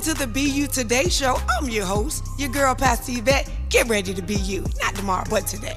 Welcome to the BU Today Show. I'm your host, your girl, Pastor Yvette. Get ready to be you. Not tomorrow, but today.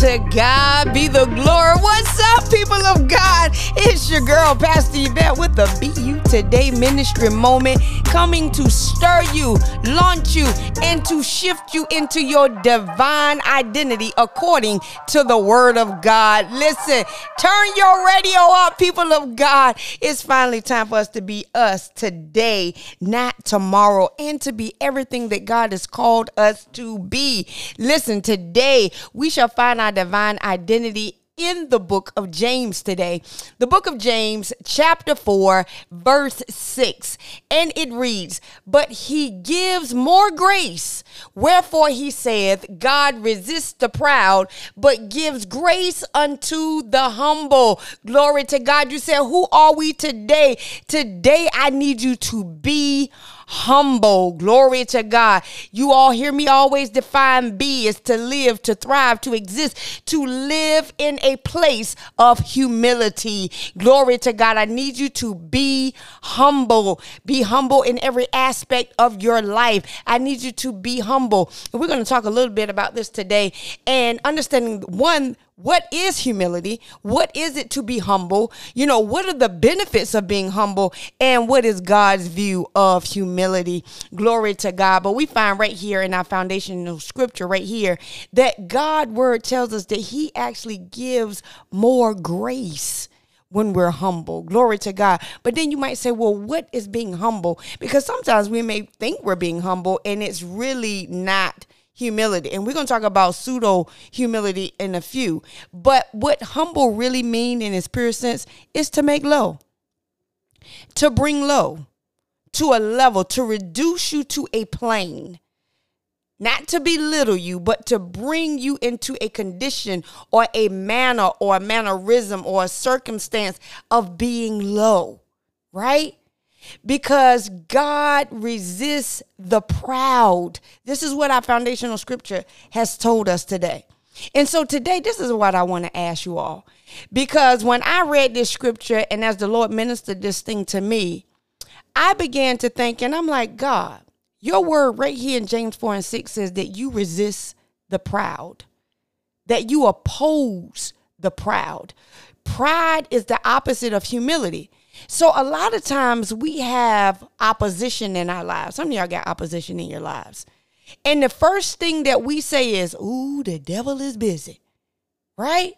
To God be the glory. What's up, people of God? It's your girl, Pastor Yvette, with the BU Today Ministry Moment, coming to stir you, launch you, and to shift you into your divine identity according to the Word of God. Listen, turn your radio up, people of God. It's finally time for us to be us today, not tomorrow, and to be everything that God has called us to be. Listen, today we shall find our divine identity in the book of James today. The book of James, chapter 4, verse 6. And it reads, But he gives more grace. Wherefore he saith, God resists the proud, but gives grace unto the humble. Glory to God. You said, Who are we today? Today I need you to be humble. Glory to God. You all hear me always define be is to live, to thrive, to exist, to live in a place of humility. Glory to God. I need you to be humble. Be humble in every aspect of your life. I need you to be humble. we're going to talk a little bit about this today and understanding one what is humility? What is it to be humble? You know, what are the benefits of being humble? And what is God's view of humility? Glory to God. But we find right here in our foundational scripture, right here, that God word tells us that He actually gives more grace when we're humble. Glory to God. But then you might say, well, what is being humble? Because sometimes we may think we're being humble and it's really not humility. And we're going to talk about pseudo humility in a few. But what humble really mean in its pure sense is to make low. To bring low to a level, to reduce you to a plane. Not to belittle you, but to bring you into a condition or a manner or a mannerism or a circumstance of being low, right? Because God resists the proud. This is what our foundational scripture has told us today. And so today, this is what I want to ask you all. Because when I read this scripture and as the Lord ministered this thing to me, I began to think, and I'm like, God, your word right here in James 4 and 6 says that you resist the proud, that you oppose the proud. Pride is the opposite of humility. So a lot of times we have opposition in our lives. Some of y'all got opposition in your lives. And the first thing that we say is, ooh, the devil is busy. Right?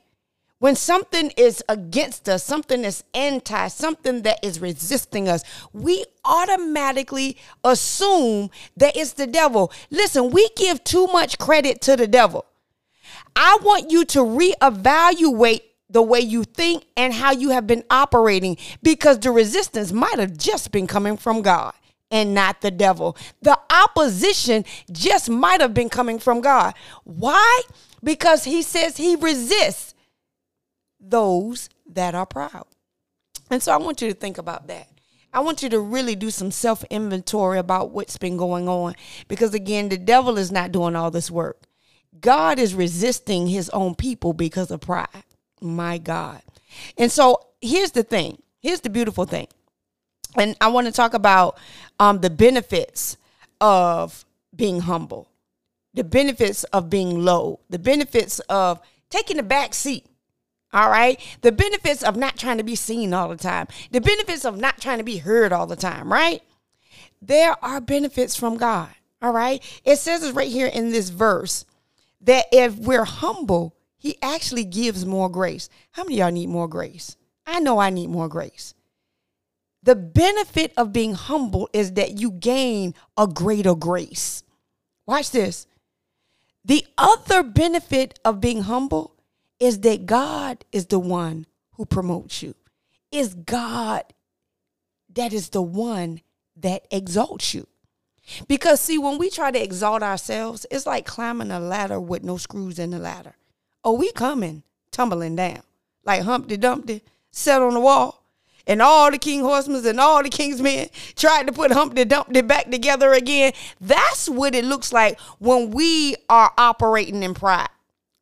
When something is against us, something is anti, something that is resisting us, we automatically assume that it's the devil. Listen, we give too much credit to the devil. I want you to reevaluate the way you think and how you have been operating because the resistance might have just been coming from God and not the devil. The opposition just might have been coming from God. Why? Because he says he resists those that are proud. And so I want you to think about that. I want you to really do some self inventory about what's been going on because, again, the devil is not doing all this work. God is resisting his own people because of pride. My God. And so here's the thing. Here's the beautiful thing. And I want to talk about um, the benefits of being humble, the benefits of being low, the benefits of taking the back seat. All right. The benefits of not trying to be seen all the time, the benefits of not trying to be heard all the time, right? There are benefits from God. All right. It says it right here in this verse that if we're humble, he actually gives more grace. How many y'all need more grace? I know I need more grace. The benefit of being humble is that you gain a greater grace. Watch this. The other benefit of being humble is that God is the one who promotes you. Is God that is the one that exalts you. Because see, when we try to exalt ourselves, it's like climbing a ladder with no screws in the ladder. Oh, we coming tumbling down like Humpty Dumpty sat on the wall. And all the king horsemen and all the king's men tried to put Humpty Dumpty back together again. That's what it looks like when we are operating in pride,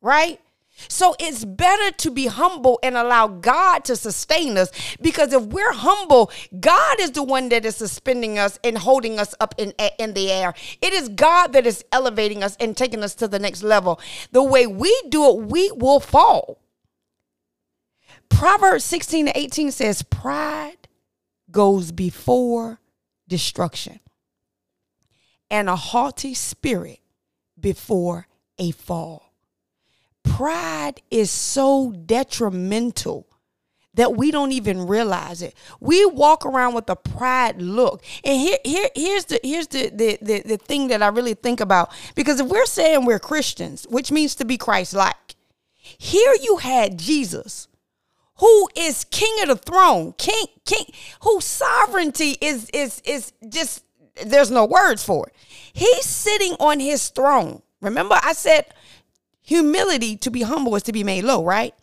right? So it's better to be humble and allow God to sustain us because if we're humble, God is the one that is suspending us and holding us up in, in the air. It is God that is elevating us and taking us to the next level. The way we do it, we will fall. Proverbs 16 to 18 says, Pride goes before destruction, and a haughty spirit before a fall pride is so detrimental that we don't even realize it. We walk around with a pride look. And here, here here's the here's the, the the the thing that I really think about. Because if we're saying we're Christians, which means to be Christ-like, here you had Jesus, who is king of the throne, king, king, whose sovereignty is is is just there's no words for it. He's sitting on his throne. Remember, I said Humility to be humble is to be made low, right?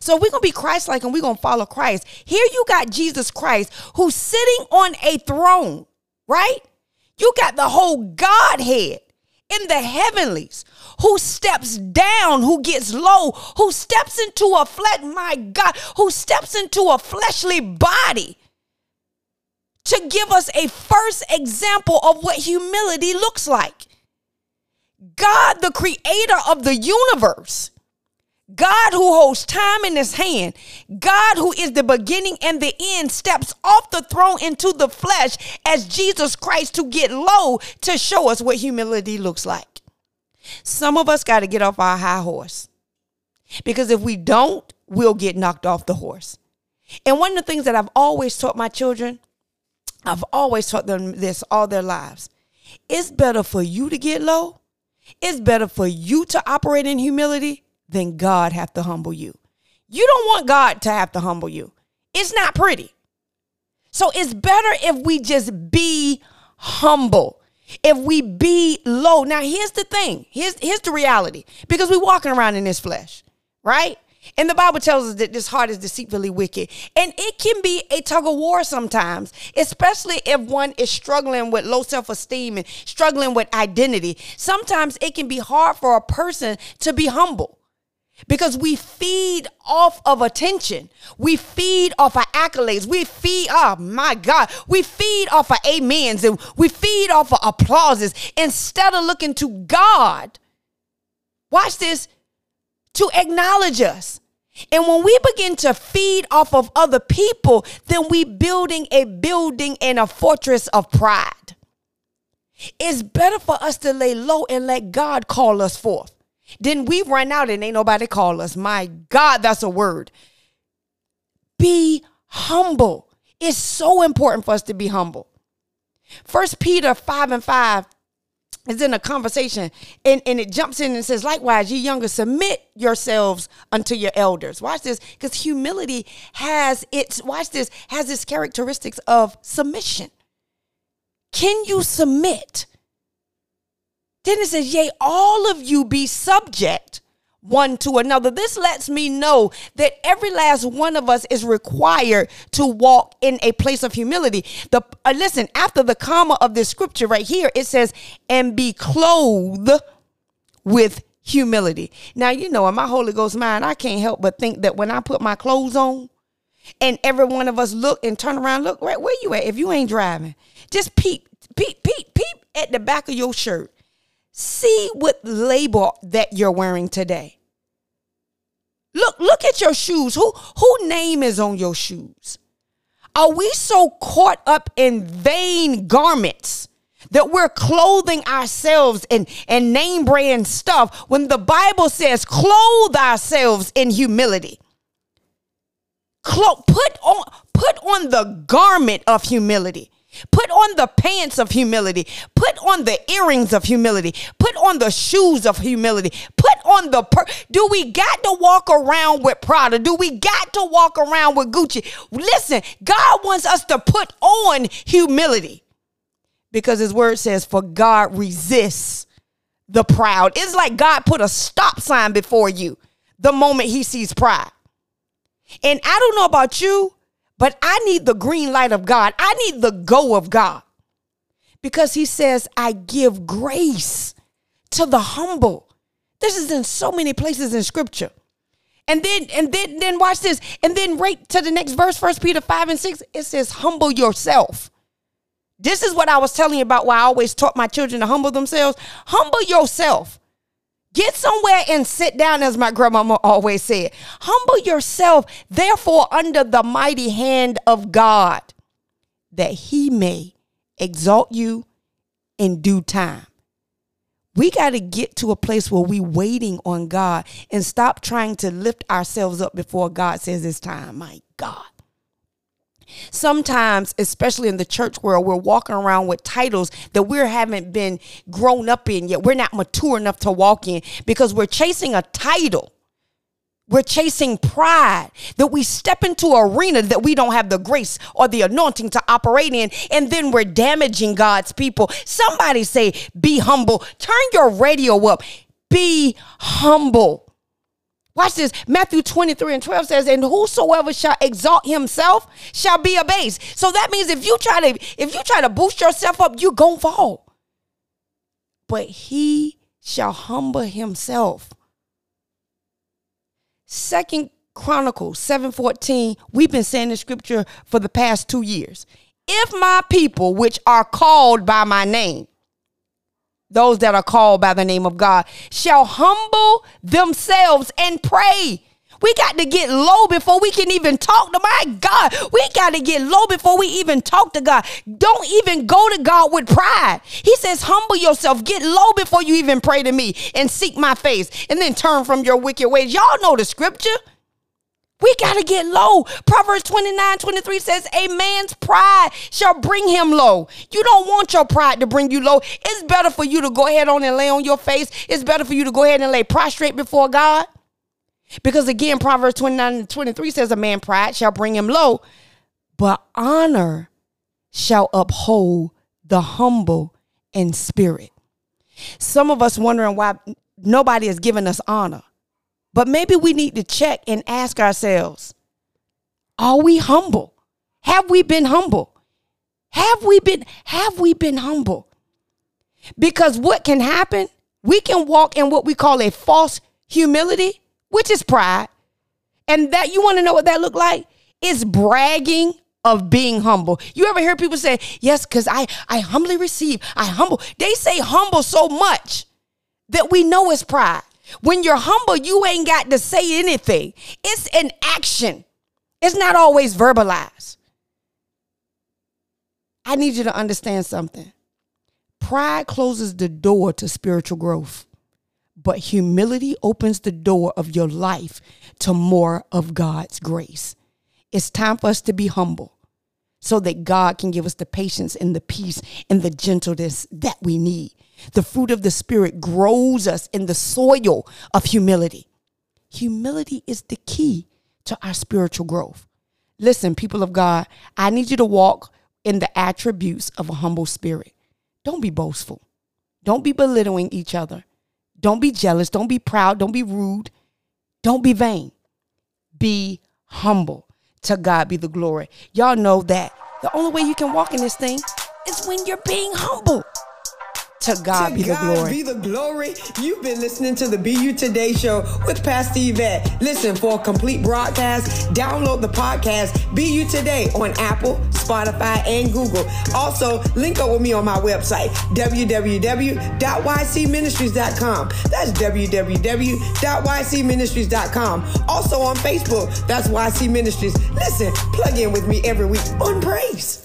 So we're going to be Christ like and we're going to follow Christ. Here you got Jesus Christ who's sitting on a throne, right? You got the whole Godhead in the heavenlies who steps down, who gets low, who steps into a flesh, my God, who steps into a fleshly body to give us a first example of what humility looks like. God, the creator of the universe, God who holds time in his hand, God who is the beginning and the end, steps off the throne into the flesh as Jesus Christ to get low to show us what humility looks like. Some of us got to get off our high horse because if we don't, we'll get knocked off the horse. And one of the things that I've always taught my children, I've always taught them this all their lives. It's better for you to get low it's better for you to operate in humility than God have to humble you. You don't want God to have to humble you. It's not pretty. So it's better if we just be humble. If we be low. Now here's the thing. Here's here's the reality. Because we're walking around in this flesh, right? And the Bible tells us that this heart is deceitfully wicked. And it can be a tug of war sometimes, especially if one is struggling with low self esteem and struggling with identity. Sometimes it can be hard for a person to be humble because we feed off of attention. We feed off of accolades. We feed, oh my God, we feed off of amens and we feed off of applauses instead of looking to God. Watch this to acknowledge us. And when we begin to feed off of other people, then we building a building and a fortress of pride. It's better for us to lay low and let God call us forth. Then we run out and ain't nobody call us. My God, that's a word. Be humble. It's so important for us to be humble. First Peter 5 and 5 is in a conversation and, and it jumps in and says, likewise, ye younger, submit yourselves unto your elders. Watch this, because humility has its, watch this, has its characteristics of submission. Can you submit? Then it says, yea, all of you be subject one to another. This lets me know that every last one of us is required to walk in a place of humility. The uh, listen, after the comma of this scripture right here, it says, and be clothed with humility. Now, you know, in my Holy Ghost mind, I can't help but think that when I put my clothes on, and every one of us look and turn around, look right where you at. If you ain't driving, just peep, peep, peep, peep at the back of your shirt See what label that you're wearing today. Look, look at your shoes. Who who name is on your shoes? Are we so caught up in vain garments that we're clothing ourselves in, in name brand stuff when the Bible says clothe ourselves in humility? Clo- put on put on the garment of humility. Put on the pants of humility. Put on the earrings of humility. Put on the shoes of humility. Put on the per- Do we got to walk around with Prada? Do we got to walk around with Gucci? Listen, God wants us to put on humility. Because his word says, "For God resists the proud." It's like God put a stop sign before you the moment he sees pride. And I don't know about you, but I need the green light of God. I need the go of God. Because he says, I give grace to the humble. This is in so many places in scripture. And then and then then watch this. And then right to the next verse, First Peter 5 and 6, it says, humble yourself. This is what I was telling you about why I always taught my children to humble themselves. Humble yourself. Get somewhere and sit down, as my grandmama always said. Humble yourself, therefore, under the mighty hand of God, that he may exalt you in due time. We got to get to a place where we waiting on God and stop trying to lift ourselves up before God says it's time. My God. Sometimes, especially in the church world, we're walking around with titles that we haven't been grown up in yet. We're not mature enough to walk in because we're chasing a title. We're chasing pride that we step into an arena that we don't have the grace or the anointing to operate in, and then we're damaging God's people. Somebody say, Be humble. Turn your radio up. Be humble. Watch this. Matthew 23 and 12 says, And whosoever shall exalt himself shall be abased. So that means if you try to if you try to boost yourself up, you're gonna fall. But he shall humble himself. Second Chronicles 7:14, we've been saying the scripture for the past two years. If my people, which are called by my name, those that are called by the name of God, shall humble themselves and pray. We got to get low before we can even talk to my God. We got to get low before we even talk to God. Don't even go to God with pride. He says, humble yourself, get low before you even pray to me and seek my face and then turn from your wicked ways. Y'all know the scripture. We got to get low. Proverbs 29 23 says, A man's pride shall bring him low. You don't want your pride to bring you low. It's better for you to go ahead on and lay on your face. It's better for you to go ahead and lay prostrate before God. Because again, Proverbs 29 23 says, A man pride shall bring him low, but honor shall uphold the humble in spirit. Some of us wondering why nobody has given us honor. But maybe we need to check and ask ourselves Are we humble? Have we been humble? Have we been have we been humble? Because what can happen? We can walk in what we call a false humility, which is pride. And that you want to know what that look like? It's bragging of being humble. You ever hear people say, "Yes, cuz I I humbly receive. I humble." They say humble so much that we know it's pride. When you're humble, you ain't got to say anything. It's an action. It's not always verbalized. I need you to understand something. Pride closes the door to spiritual growth, but humility opens the door of your life to more of God's grace. It's time for us to be humble so that God can give us the patience and the peace and the gentleness that we need. The fruit of the Spirit grows us in the soil of humility. Humility is the key to our spiritual growth. Listen, people of God, I need you to walk in the attributes of a humble spirit. Don't be boastful. Don't be belittling each other. Don't be jealous. Don't be proud. Don't be rude. Don't be vain. Be humble. To God be the glory. Y'all know that the only way you can walk in this thing is when you're being humble. To God to be God the glory. be the glory. You've been listening to the BU Today Show with Pastor Yvette. Listen for a complete broadcast. Download the podcast BU Today on Apple, Spotify, and Google. Also, link up with me on my website, www.ycministries.com. That's www.ycministries.com. Also on Facebook, that's YC Ministries. Listen, plug in with me every week on Praise.